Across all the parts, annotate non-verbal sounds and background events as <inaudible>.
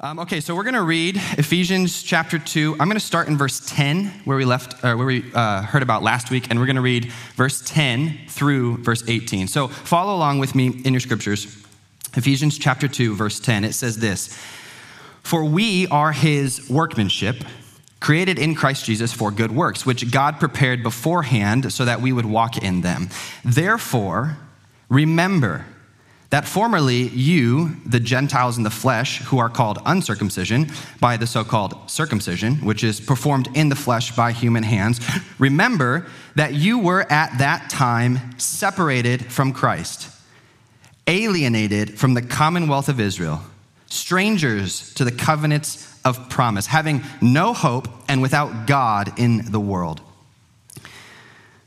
Um, okay, so we're going to read Ephesians chapter 2. I'm going to start in verse 10, where we left, or where we uh, heard about last week, and we're going to read verse 10 through verse 18. So follow along with me in your scriptures. Ephesians chapter 2, verse 10. It says this For we are his workmanship, created in Christ Jesus for good works, which God prepared beforehand so that we would walk in them. Therefore, remember, that formerly you, the Gentiles in the flesh, who are called uncircumcision by the so called circumcision, which is performed in the flesh by human hands, remember that you were at that time separated from Christ, alienated from the commonwealth of Israel, strangers to the covenants of promise, having no hope and without God in the world.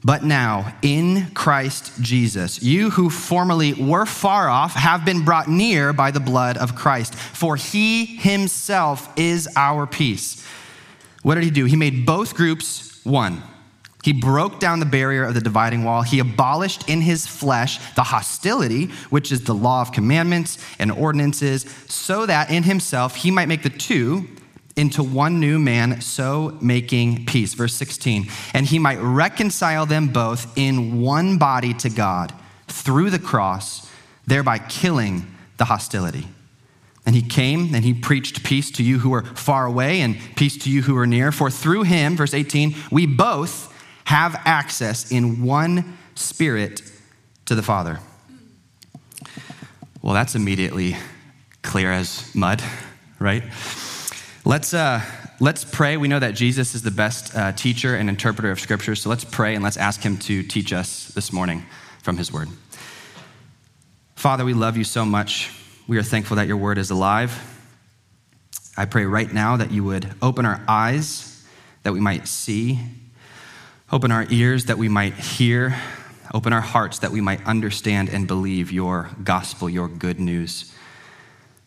But now, in Christ Jesus, you who formerly were far off have been brought near by the blood of Christ, for he himself is our peace. What did he do? He made both groups one. He broke down the barrier of the dividing wall. He abolished in his flesh the hostility, which is the law of commandments and ordinances, so that in himself he might make the two into one new man, so making peace. Verse 16, and he might reconcile them both in one body to God through the cross, thereby killing the hostility. And he came and he preached peace to you who are far away and peace to you who are near. For through him, verse 18, we both have access in one spirit to the Father. Well, that's immediately clear as mud, right? Let's, uh, let's pray. We know that Jesus is the best uh, teacher and interpreter of Scripture, so let's pray and let's ask him to teach us this morning from his word. Father, we love you so much. We are thankful that your word is alive. I pray right now that you would open our eyes that we might see, open our ears that we might hear, open our hearts that we might understand and believe your gospel, your good news.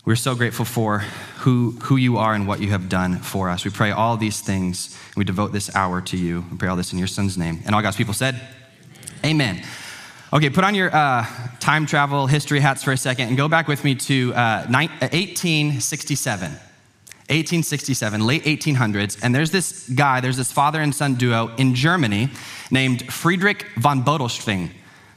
We're so grateful for who, who you are and what you have done for us. We pray all these things. We devote this hour to you. We pray all this in your son's name. And all God's people said, Amen. Amen. Okay, put on your uh, time travel history hats for a second and go back with me to uh, 1867. 1867, late 1800s. And there's this guy, there's this father and son duo in Germany named Friedrich von Bodelschwingh.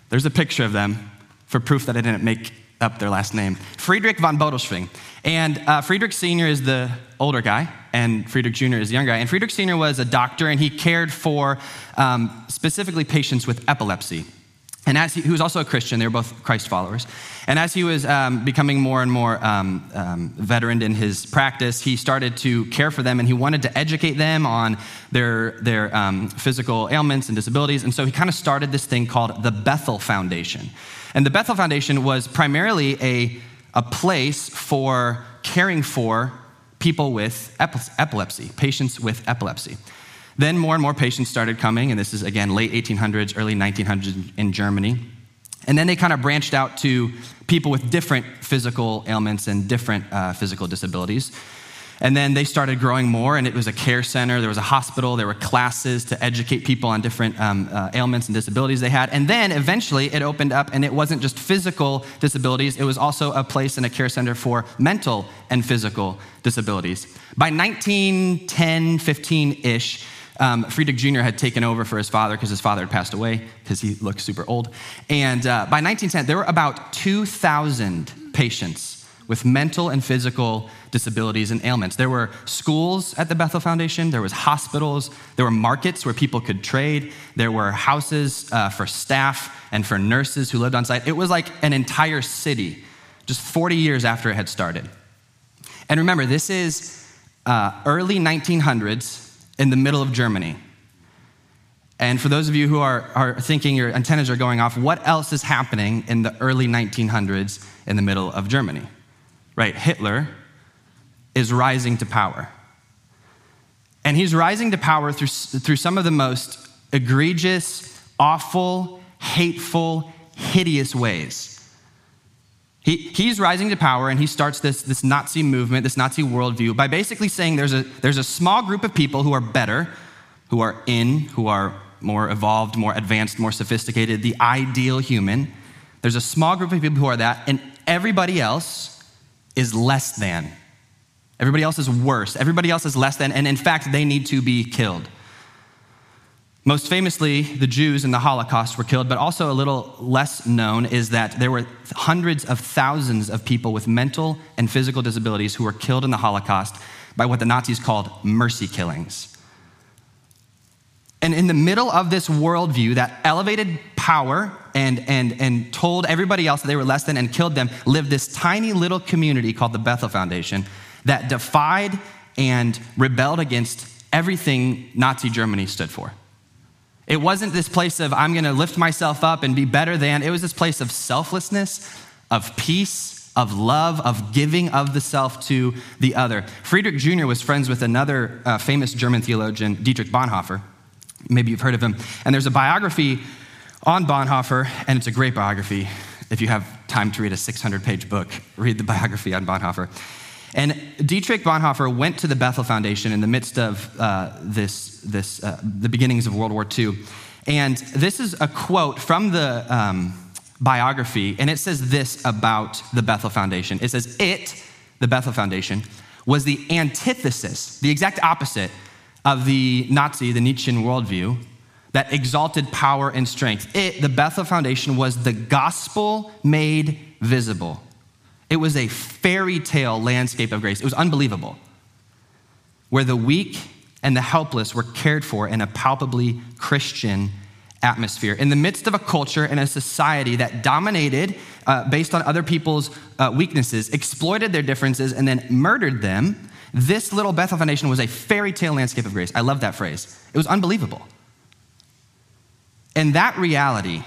There's a picture of them for proof that I didn't make up their last name. Friedrich von Bodelschwingh. And uh, Friedrich Sr. is the older guy, and Friedrich Jr. is the younger guy. And Friedrich Sr. was a doctor, and he cared for um, specifically patients with epilepsy. And as he, he, was also a Christian, they were both Christ followers. And as he was um, becoming more and more um, um, veteran in his practice, he started to care for them and he wanted to educate them on their, their um, physical ailments and disabilities. And so he kind of started this thing called the Bethel Foundation. And the Bethel Foundation was primarily a, a place for caring for people with epilepsy, patients with epilepsy. Then more and more patients started coming, and this is again late 1800s, early 1900s in Germany. And then they kind of branched out to people with different physical ailments and different uh, physical disabilities. And then they started growing more, and it was a care center, there was a hospital, there were classes to educate people on different um, uh, ailments and disabilities they had. And then eventually it opened up, and it wasn't just physical disabilities, it was also a place and a care center for mental and physical disabilities. By 1910, 15 ish, um, Friedrich Jr. had taken over for his father because his father had passed away because he looked super old. And uh, by 1910, there were about 2,000 patients with mental and physical disabilities and ailments. There were schools at the Bethel Foundation, there was hospitals, there were markets where people could trade, there were houses uh, for staff and for nurses who lived on site. It was like an entire city, just 40 years after it had started. And remember, this is uh, early 1900s in the middle of Germany. And for those of you who are, are thinking your antennas are going off, what else is happening in the early 1900s in the middle of Germany? Right, Hitler is rising to power. And he's rising to power through, through some of the most egregious, awful, hateful, hideous ways. He, he's rising to power and he starts this, this Nazi movement, this Nazi worldview, by basically saying there's a, there's a small group of people who are better, who are in, who are more evolved, more advanced, more sophisticated, the ideal human. There's a small group of people who are that, and everybody else is less than. Everybody else is worse. Everybody else is less than, and in fact, they need to be killed. Most famously, the Jews in the Holocaust were killed, but also a little less known is that there were hundreds of thousands of people with mental and physical disabilities who were killed in the Holocaust by what the Nazis called mercy killings. And in the middle of this worldview that elevated power and, and, and told everybody else that they were less than and killed them, lived this tiny little community called the Bethel Foundation that defied and rebelled against everything Nazi Germany stood for. It wasn't this place of, I'm going to lift myself up and be better than. It was this place of selflessness, of peace, of love, of giving of the self to the other. Friedrich Jr. was friends with another uh, famous German theologian, Dietrich Bonhoeffer. Maybe you've heard of him. And there's a biography on Bonhoeffer, and it's a great biography. If you have time to read a 600 page book, read the biography on Bonhoeffer. And Dietrich Bonhoeffer went to the Bethel Foundation in the midst of uh, this, this uh, the beginnings of World War II. And this is a quote from the um, biography, and it says this about the Bethel Foundation. It says, It, the Bethel Foundation, was the antithesis, the exact opposite of the Nazi, the Nietzschean worldview that exalted power and strength. It, the Bethel Foundation, was the gospel made visible. It was a fairy tale landscape of grace. It was unbelievable, where the weak and the helpless were cared for in a palpably Christian atmosphere. In the midst of a culture and a society that dominated uh, based on other people's uh, weaknesses, exploited their differences, and then murdered them, this little Bethel Foundation was a fairy tale landscape of grace. I love that phrase. It was unbelievable. And that reality,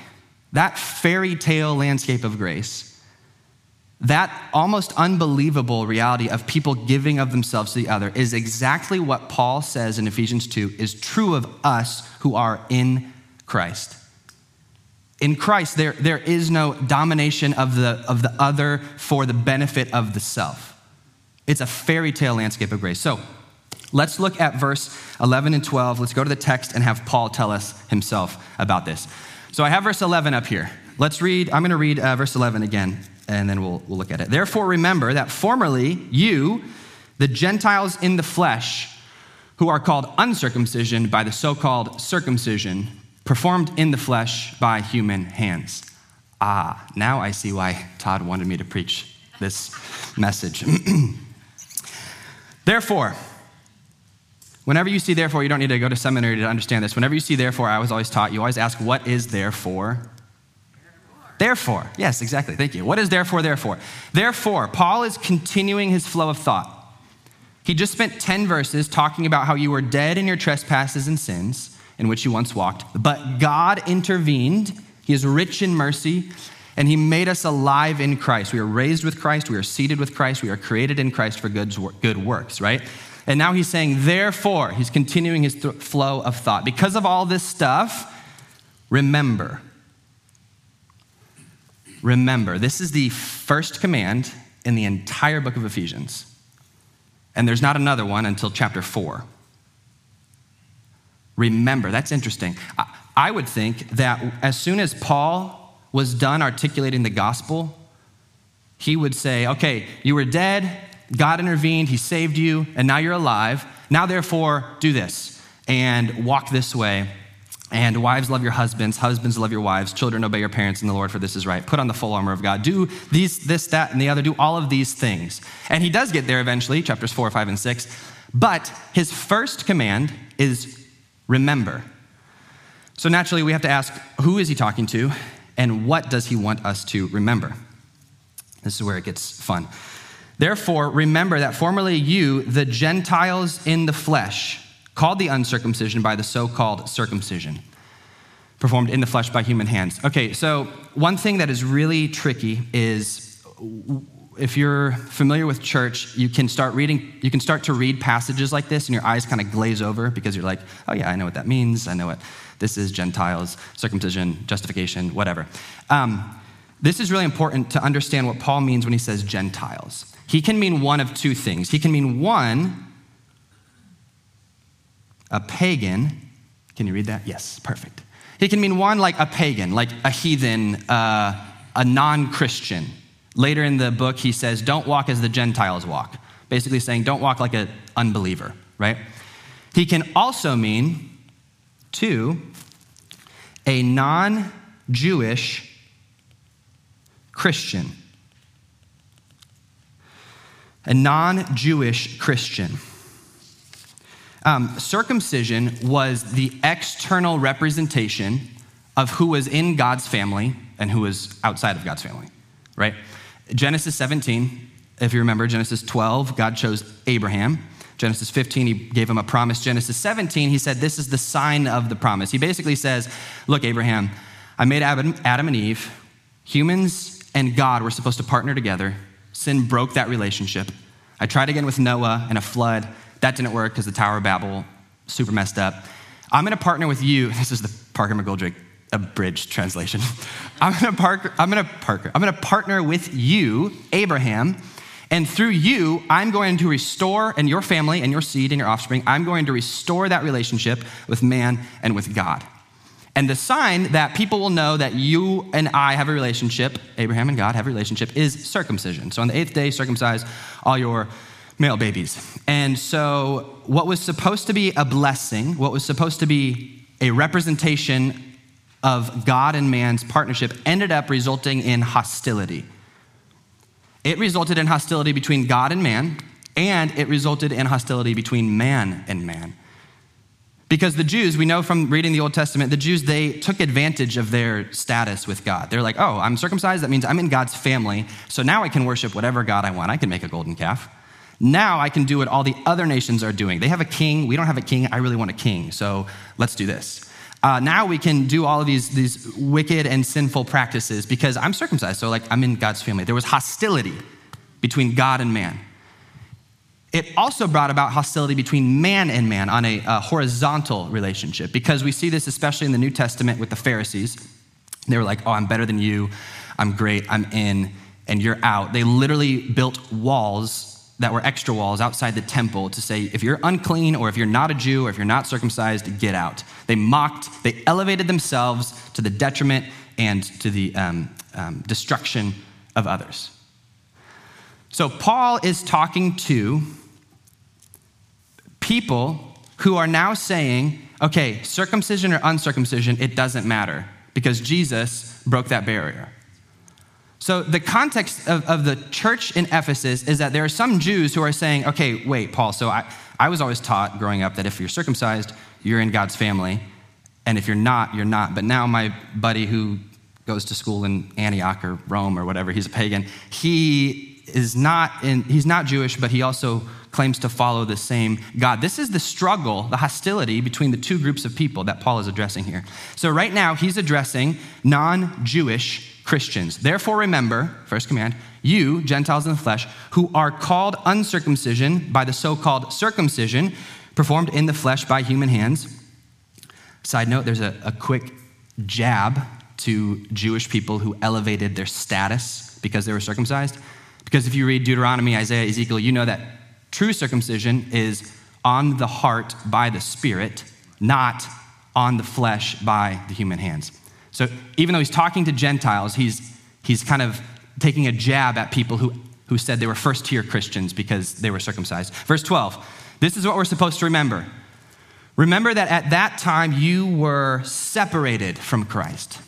that fairy tale landscape of grace, that almost unbelievable reality of people giving of themselves to the other is exactly what Paul says in Ephesians 2 is true of us who are in Christ. In Christ, there, there is no domination of the, of the other for the benefit of the self. It's a fairy tale landscape of grace. So let's look at verse 11 and 12. Let's go to the text and have Paul tell us himself about this. So I have verse 11 up here. Let's read, I'm going to read uh, verse 11 again and then we'll, we'll look at it. Therefore, remember that formerly you, the Gentiles in the flesh, who are called uncircumcision by the so called circumcision, performed in the flesh by human hands. Ah, now I see why Todd wanted me to preach this message. <clears throat> therefore, whenever you see therefore, you don't need to go to seminary to understand this. Whenever you see therefore, I was always taught, you always ask, what is therefore? Therefore, yes, exactly. Thank you. What is therefore, therefore? Therefore, Paul is continuing his flow of thought. He just spent 10 verses talking about how you were dead in your trespasses and sins in which you once walked, but God intervened. He is rich in mercy, and He made us alive in Christ. We are raised with Christ, we are seated with Christ, we are created in Christ for good, good works, right? And now He's saying, therefore, He's continuing His th- flow of thought. Because of all this stuff, remember remember. This is the first command in the entire book of Ephesians. And there's not another one until chapter 4. Remember, that's interesting. I would think that as soon as Paul was done articulating the gospel, he would say, Okay, you were dead, God intervened, He saved you, and now you're alive. Now, therefore, do this and walk this way and wives, love your husbands. Husbands, love your wives. Children, obey your parents in the Lord, for this is right. Put on the full armor of God. Do these, this, that, and the other. Do all of these things. And he does get there eventually, chapters four, five, and six. But his first command is remember. So naturally, we have to ask who is he talking to, and what does he want us to remember? This is where it gets fun. Therefore, remember that formerly you, the Gentiles in the flesh, called the uncircumcision by the so called circumcision, performed in the flesh by human hands. Okay, so one thing that is really tricky is if you're familiar with church, you can start reading, you can start to read passages like this and your eyes kind of glaze over because you're like, oh yeah, I know what that means. I know what this is Gentiles, circumcision, justification, whatever. Um, this is really important to understand what Paul means when he says Gentiles. He can mean one of two things. He can mean one, a pagan. Can you read that? Yes, perfect. He can mean one like a pagan, like a heathen, uh, a non Christian. Later in the book, he says, Don't walk as the Gentiles walk. basically saying don't walk like an unbeliever, right? He can also mean, two, a non Jewish Christian. A non Jewish Christian. Um, circumcision was the external representation of who was in God's family and who was outside of God's family, right? Genesis 17, if you remember, Genesis 12, God chose Abraham. Genesis 15, he gave him a promise. Genesis 17, he said, This is the sign of the promise. He basically says, Look, Abraham, I made Adam, Adam and Eve. Humans and God were supposed to partner together. Sin broke that relationship. I tried again with Noah and a flood. That didn't work because the Tower of Babel super messed up. I'm going to partner with you. <laughs> This is the Parker McGoldrick abridged translation. <laughs> I'm going to park, I'm going to Parker. I'm going to partner with you, Abraham, and through you, I'm going to restore, and your family and your seed and your offspring, I'm going to restore that relationship with man and with God. And the sign that people will know that you and I have a relationship, Abraham and God have a relationship, is circumcision. So on the eighth day, circumcise all your male babies. And so, what was supposed to be a blessing, what was supposed to be a representation of God and man's partnership, ended up resulting in hostility. It resulted in hostility between God and man, and it resulted in hostility between man and man. Because the Jews, we know from reading the Old Testament, the Jews, they took advantage of their status with God. They're like, oh, I'm circumcised. That means I'm in God's family. So now I can worship whatever God I want. I can make a golden calf. Now I can do what all the other nations are doing. They have a king. We don't have a king. I really want a king. So let's do this. Uh, now we can do all of these, these wicked and sinful practices because I'm circumcised. So, like, I'm in God's family. There was hostility between God and man. It also brought about hostility between man and man on a, a horizontal relationship because we see this especially in the New Testament with the Pharisees. They were like, oh, I'm better than you. I'm great. I'm in, and you're out. They literally built walls that were extra walls outside the temple to say, if you're unclean or if you're not a Jew or if you're not circumcised, get out. They mocked, they elevated themselves to the detriment and to the um, um, destruction of others. So, Paul is talking to people who are now saying, okay, circumcision or uncircumcision, it doesn't matter because Jesus broke that barrier. So, the context of, of the church in Ephesus is that there are some Jews who are saying, okay, wait, Paul, so I, I was always taught growing up that if you're circumcised, you're in God's family, and if you're not, you're not. But now, my buddy who goes to school in Antioch or Rome or whatever, he's a pagan, he is not in, he's not Jewish, but he also claims to follow the same God. This is the struggle, the hostility between the two groups of people that Paul is addressing here. So, right now, he's addressing non Jewish Christians. Therefore, remember, first command, you, Gentiles in the flesh, who are called uncircumcision by the so called circumcision performed in the flesh by human hands. Side note, there's a, a quick jab to Jewish people who elevated their status because they were circumcised. Because if you read Deuteronomy, Isaiah, Ezekiel, you know that true circumcision is on the heart by the Spirit, not on the flesh by the human hands. So even though he's talking to Gentiles, he's, he's kind of taking a jab at people who, who said they were first tier Christians because they were circumcised. Verse 12 this is what we're supposed to remember. Remember that at that time you were separated from Christ.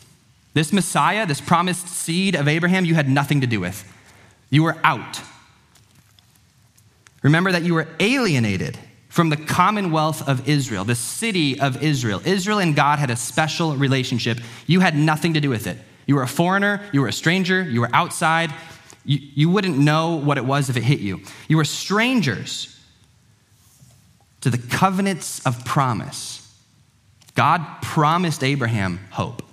This Messiah, this promised seed of Abraham, you had nothing to do with. You were out. Remember that you were alienated from the commonwealth of Israel, the city of Israel. Israel and God had a special relationship. You had nothing to do with it. You were a foreigner, you were a stranger, you were outside. You, you wouldn't know what it was if it hit you. You were strangers to the covenants of promise. God promised Abraham hope,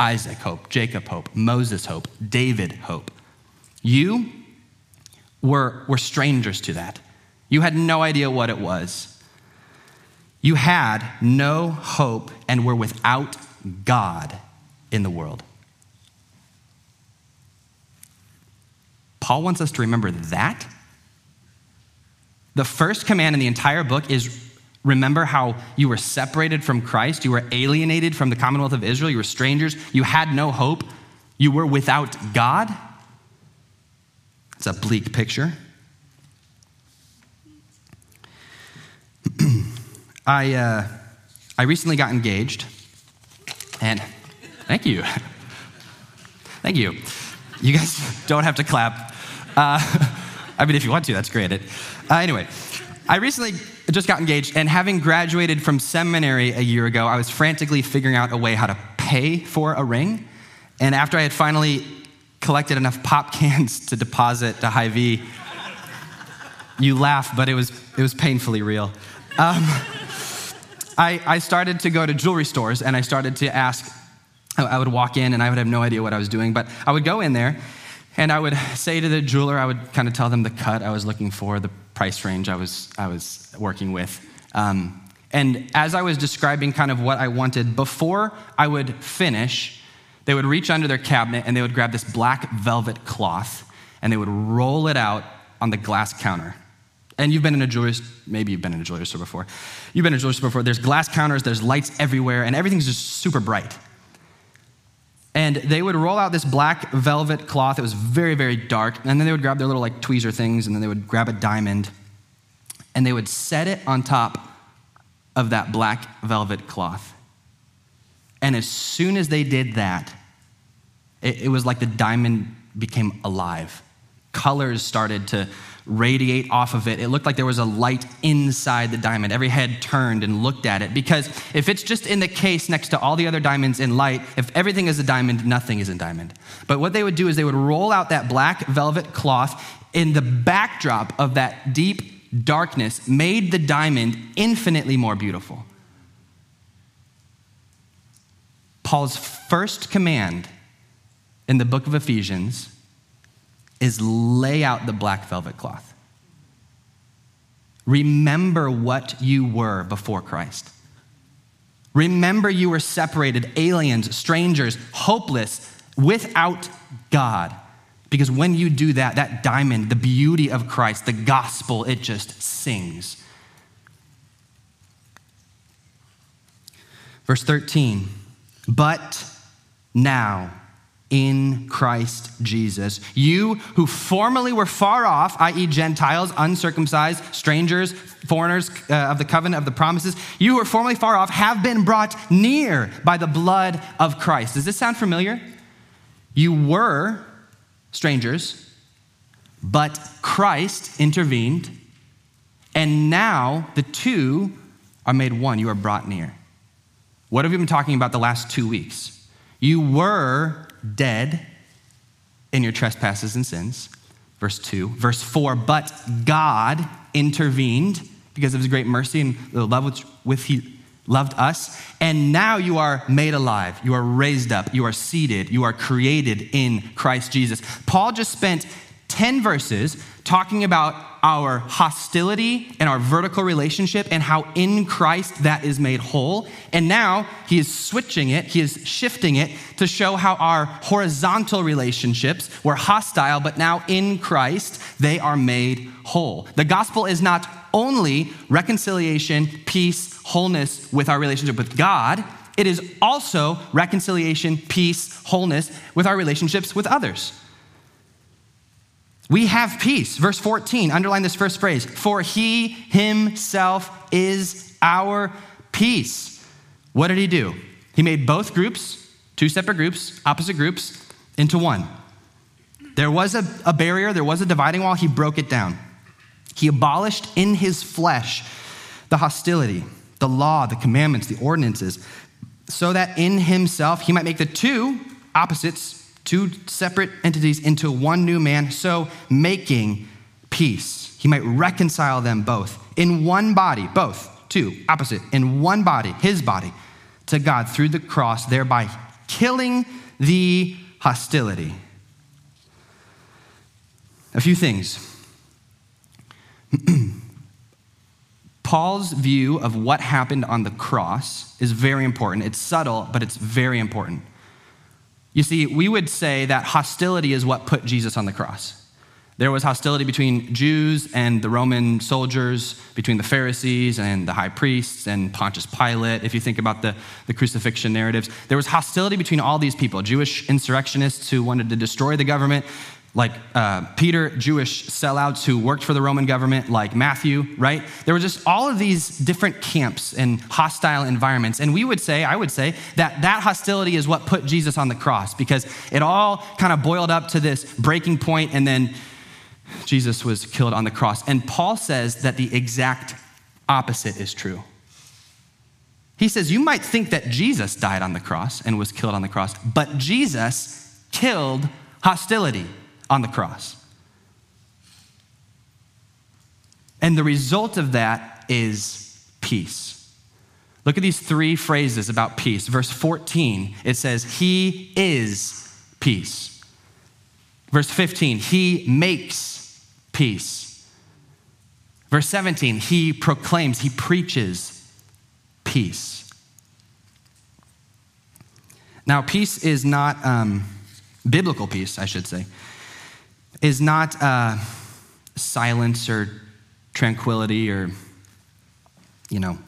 Isaac hope, Jacob hope, Moses hope, David hope. You were, were strangers to that. You had no idea what it was. You had no hope and were without God in the world. Paul wants us to remember that. The first command in the entire book is remember how you were separated from Christ, you were alienated from the commonwealth of Israel, you were strangers, you had no hope, you were without God. It's a bleak picture. I, uh, I recently got engaged, and thank you. <laughs> thank you. You guys don't have to clap. Uh, <laughs> I mean, if you want to, that's great. It, uh, anyway, I recently just got engaged, and having graduated from seminary a year ago, I was frantically figuring out a way how to pay for a ring. And after I had finally collected enough pop <laughs> cans to deposit to Hy-Vee, you laugh, but it was, it was painfully real. Um, I, I started to go to jewelry stores and I started to ask. I would walk in and I would have no idea what I was doing, but I would go in there and I would say to the jeweler, I would kind of tell them the cut I was looking for, the price range I was, I was working with. Um, and as I was describing kind of what I wanted, before I would finish, they would reach under their cabinet and they would grab this black velvet cloth and they would roll it out on the glass counter. And you've been in a jewelry, maybe you've been in a jewelry store before. You've been in a jewelry store before. There's glass counters, there's lights everywhere, and everything's just super bright. And they would roll out this black velvet cloth. It was very, very dark. And then they would grab their little like tweezer things, and then they would grab a diamond, and they would set it on top of that black velvet cloth. And as soon as they did that, it, it was like the diamond became alive. Colors started to radiate off of it. It looked like there was a light inside the diamond. Every head turned and looked at it because if it's just in the case next to all the other diamonds in light, if everything is a diamond, nothing is a diamond. But what they would do is they would roll out that black velvet cloth in the backdrop of that deep darkness, made the diamond infinitely more beautiful. Paul's first command in the book of Ephesians is lay out the black velvet cloth. Remember what you were before Christ. Remember you were separated, aliens, strangers, hopeless, without God. Because when you do that, that diamond, the beauty of Christ, the gospel, it just sings. Verse 13, but now, in Christ Jesus. You who formerly were far off, i.e., Gentiles, uncircumcised, strangers, foreigners uh, of the covenant of the promises, you who were formerly far off have been brought near by the blood of Christ. Does this sound familiar? You were strangers, but Christ intervened, and now the two are made one. You are brought near. What have we been talking about the last two weeks? You were dead in your trespasses and sins. Verse 2. Verse 4, but God intervened because of his great mercy and the love with, with he loved us. And now you are made alive. You are raised up. You are seated. You are created in Christ Jesus. Paul just spent 10 verses talking about our hostility and our vertical relationship and how in Christ that is made whole. And now he is switching it, he is shifting it to show how our horizontal relationships were hostile, but now in Christ they are made whole. The gospel is not only reconciliation, peace, wholeness with our relationship with God, it is also reconciliation, peace, wholeness with our relationships with others. We have peace. Verse 14, underline this first phrase for he himself is our peace. What did he do? He made both groups, two separate groups, opposite groups, into one. There was a, a barrier, there was a dividing wall, he broke it down. He abolished in his flesh the hostility, the law, the commandments, the ordinances, so that in himself he might make the two opposites two separate entities into one new man, so making peace. He might reconcile them both in one body, both, two, opposite, in one body, his body, to God through the cross, thereby killing the hostility. A few things. <clears throat> Paul's view of what happened on the cross is very important. It's subtle, but it's very important. You see, we would say that hostility is what put Jesus on the cross. There was hostility between Jews and the Roman soldiers, between the Pharisees and the high priests and Pontius Pilate, if you think about the, the crucifixion narratives. There was hostility between all these people Jewish insurrectionists who wanted to destroy the government, like uh, Peter, Jewish sellouts who worked for the Roman government, like Matthew, right? There were just all of these different camps and hostile environments. And we would say, I would say, that that hostility is what put Jesus on the cross because it all kind of boiled up to this breaking point, and then Jesus was killed on the cross. And Paul says that the exact opposite is true. He says, You might think that Jesus died on the cross and was killed on the cross, but Jesus killed hostility on the cross. And the result of that is peace. Look at these three phrases about peace. Verse 14, it says, He is peace. Verse 15, He makes peace. Verse 17, He proclaims, He preaches peace. Now, peace is not um, biblical peace, I should say is not uh, silence or tranquility or, you know,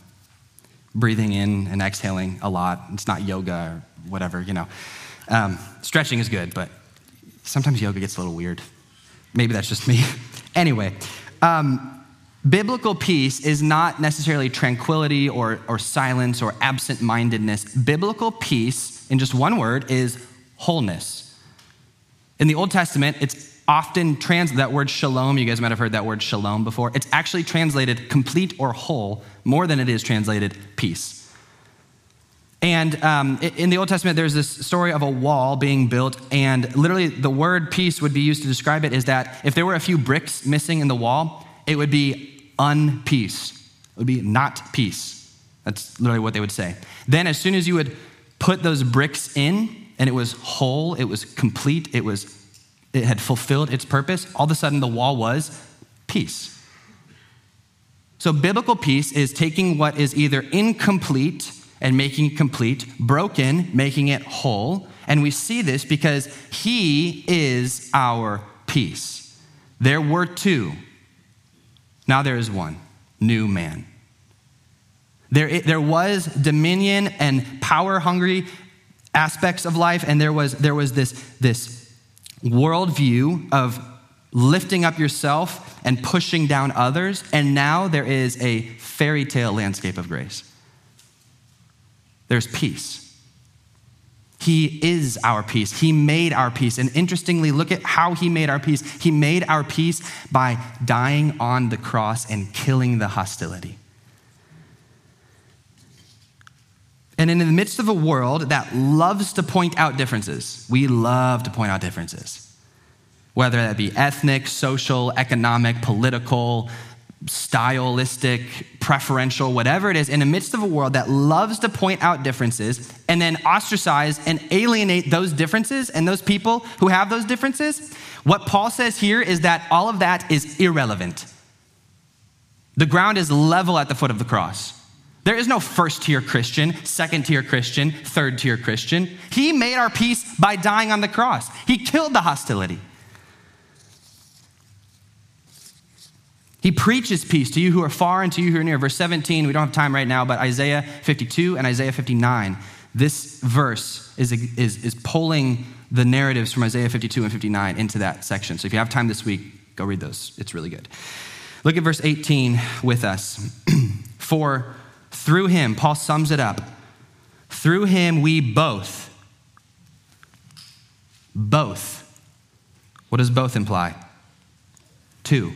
breathing in and exhaling a lot. It's not yoga or whatever, you know. Um, stretching is good, but sometimes yoga gets a little weird. Maybe that's just me. <laughs> anyway, um, biblical peace is not necessarily tranquility or, or silence or absent mindedness. Biblical peace, in just one word, is wholeness. In the Old Testament, it's often trans that word shalom, you guys might have heard that word shalom before. It's actually translated complete or whole more than it is translated peace. And um, in the Old Testament, there's this story of a wall being built, and literally the word peace would be used to describe it is that if there were a few bricks missing in the wall, it would be unpeace. It would be not peace. That's literally what they would say. Then, as soon as you would put those bricks in, and it was whole, it was complete, it was it had fulfilled its purpose, all of a sudden the wall was peace. So, biblical peace is taking what is either incomplete and making it complete, broken, making it whole. And we see this because He is our peace. There were two, now there is one new man. There, there was dominion and power hungry aspects of life, and there was, there was this, this worldview of lifting up yourself and pushing down others, and now there is a fairy tale landscape of grace. There's peace. He is our peace. He made our peace. And interestingly, look at how he made our peace. He made our peace by dying on the cross and killing the hostility. And in the midst of a world that loves to point out differences, we love to point out differences, whether that be ethnic, social, economic, political, stylistic, preferential, whatever it is, in the midst of a world that loves to point out differences and then ostracize and alienate those differences and those people who have those differences, what Paul says here is that all of that is irrelevant. The ground is level at the foot of the cross. There is no first tier Christian, second tier Christian, third tier Christian. He made our peace by dying on the cross, He killed the hostility. He preaches peace to you who are far and to you who are near. Verse 17, we don't have time right now, but Isaiah 52 and Isaiah 59. This verse is, is, is pulling the narratives from Isaiah 52 and 59 into that section. So if you have time this week, go read those. It's really good. Look at verse 18 with us. <clears throat> For through him, Paul sums it up. Through him, we both, both. What does both imply? Two.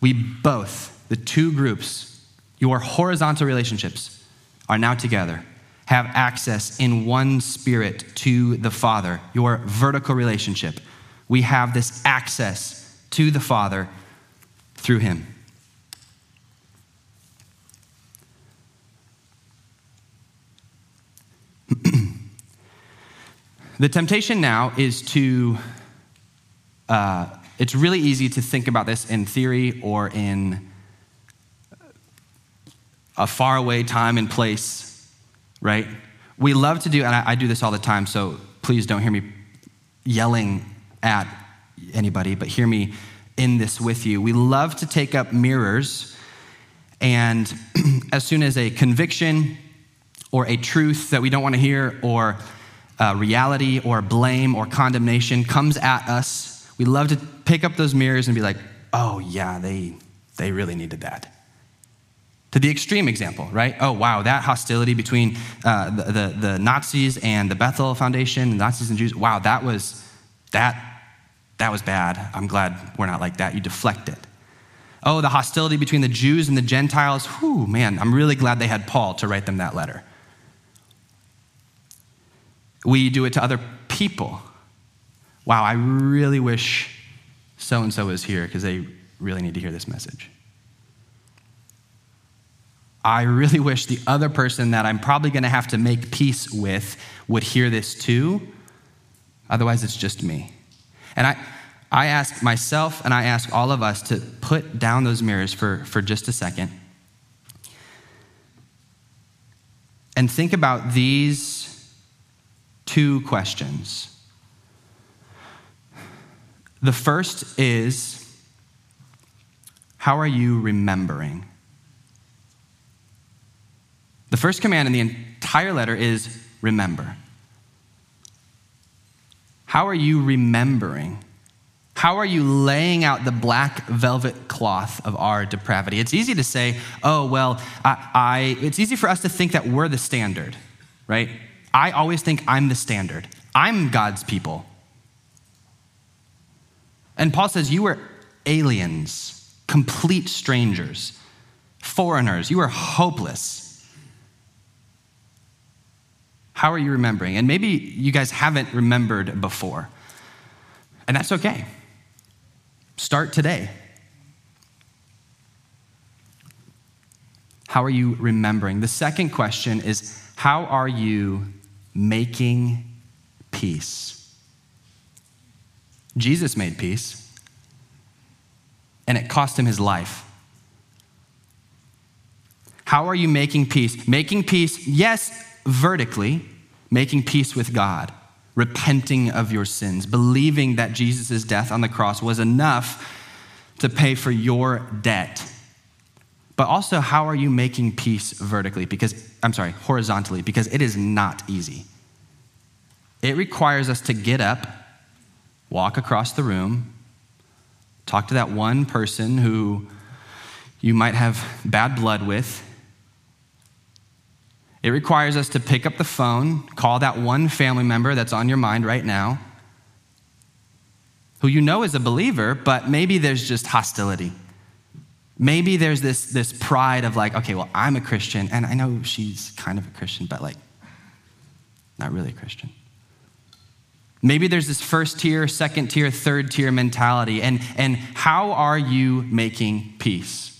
We both, the two groups, your horizontal relationships, are now together, have access in one spirit to the Father, your vertical relationship. We have this access to the Father through him. <clears throat> the temptation now is to, uh, it's really easy to think about this in theory or in a faraway time and place, right? We love to do, and I, I do this all the time, so please don't hear me yelling at anybody, but hear me in this with you. We love to take up mirrors, and <clears throat> as soon as a conviction or a truth that we don't want to hear or uh, reality or blame or condemnation comes at us, we love to pick up those mirrors and be like, oh, yeah, they, they really needed that. To the extreme example, right? Oh, wow, that hostility between uh, the, the, the, Nazis and the Bethel Foundation, the Nazis and Jews, wow, that was, that, that was bad. I'm glad we're not like that. You deflect it. Oh, the hostility between the Jews and the Gentiles. Whew, man, I'm really glad they had Paul to write them that letter. We do it to other people. Wow, I really wish so and so was here because they really need to hear this message. I really <laughs> wish the other person that I'm probably going to have to make peace with would hear this too. Otherwise, it's just me. And I, I ask myself and I ask all of us to put down those mirrors for, for just a second and think about these two questions. The first is how are you remembering? The first command in the entire letter is remember. How are you remembering? How are you laying out the black velvet cloth of our depravity? It's easy to say, oh, well, I, I, it's easy for us to think that we're the standard, right? I always think I'm the standard. I'm God's people. And Paul says, You were aliens, complete strangers, foreigners. You were hopeless. How are you remembering? And maybe you guys haven't remembered before, and that's okay. Start today. How are you remembering? The second question is how are you making peace? Jesus made peace, and it cost him his life. How are you making peace? Making peace, yes, vertically, making peace with God repenting of your sins, believing that Jesus' death on the cross was enough to pay for your debt. But also, how are you making peace vertically? Because, I'm sorry, horizontally, because it is not easy. It requires us to get up, walk across the room, talk to that one person who you might have bad blood with, it requires us to pick up the phone, call that one family member that's on your mind right now, who you know is a believer, but maybe there's just hostility. Maybe there's this, this pride of like, okay, well, I'm a Christian, and I know she's kind of a Christian, but like, not really a Christian. Maybe there's this first tier, second tier, third tier mentality. And, and how are you making peace?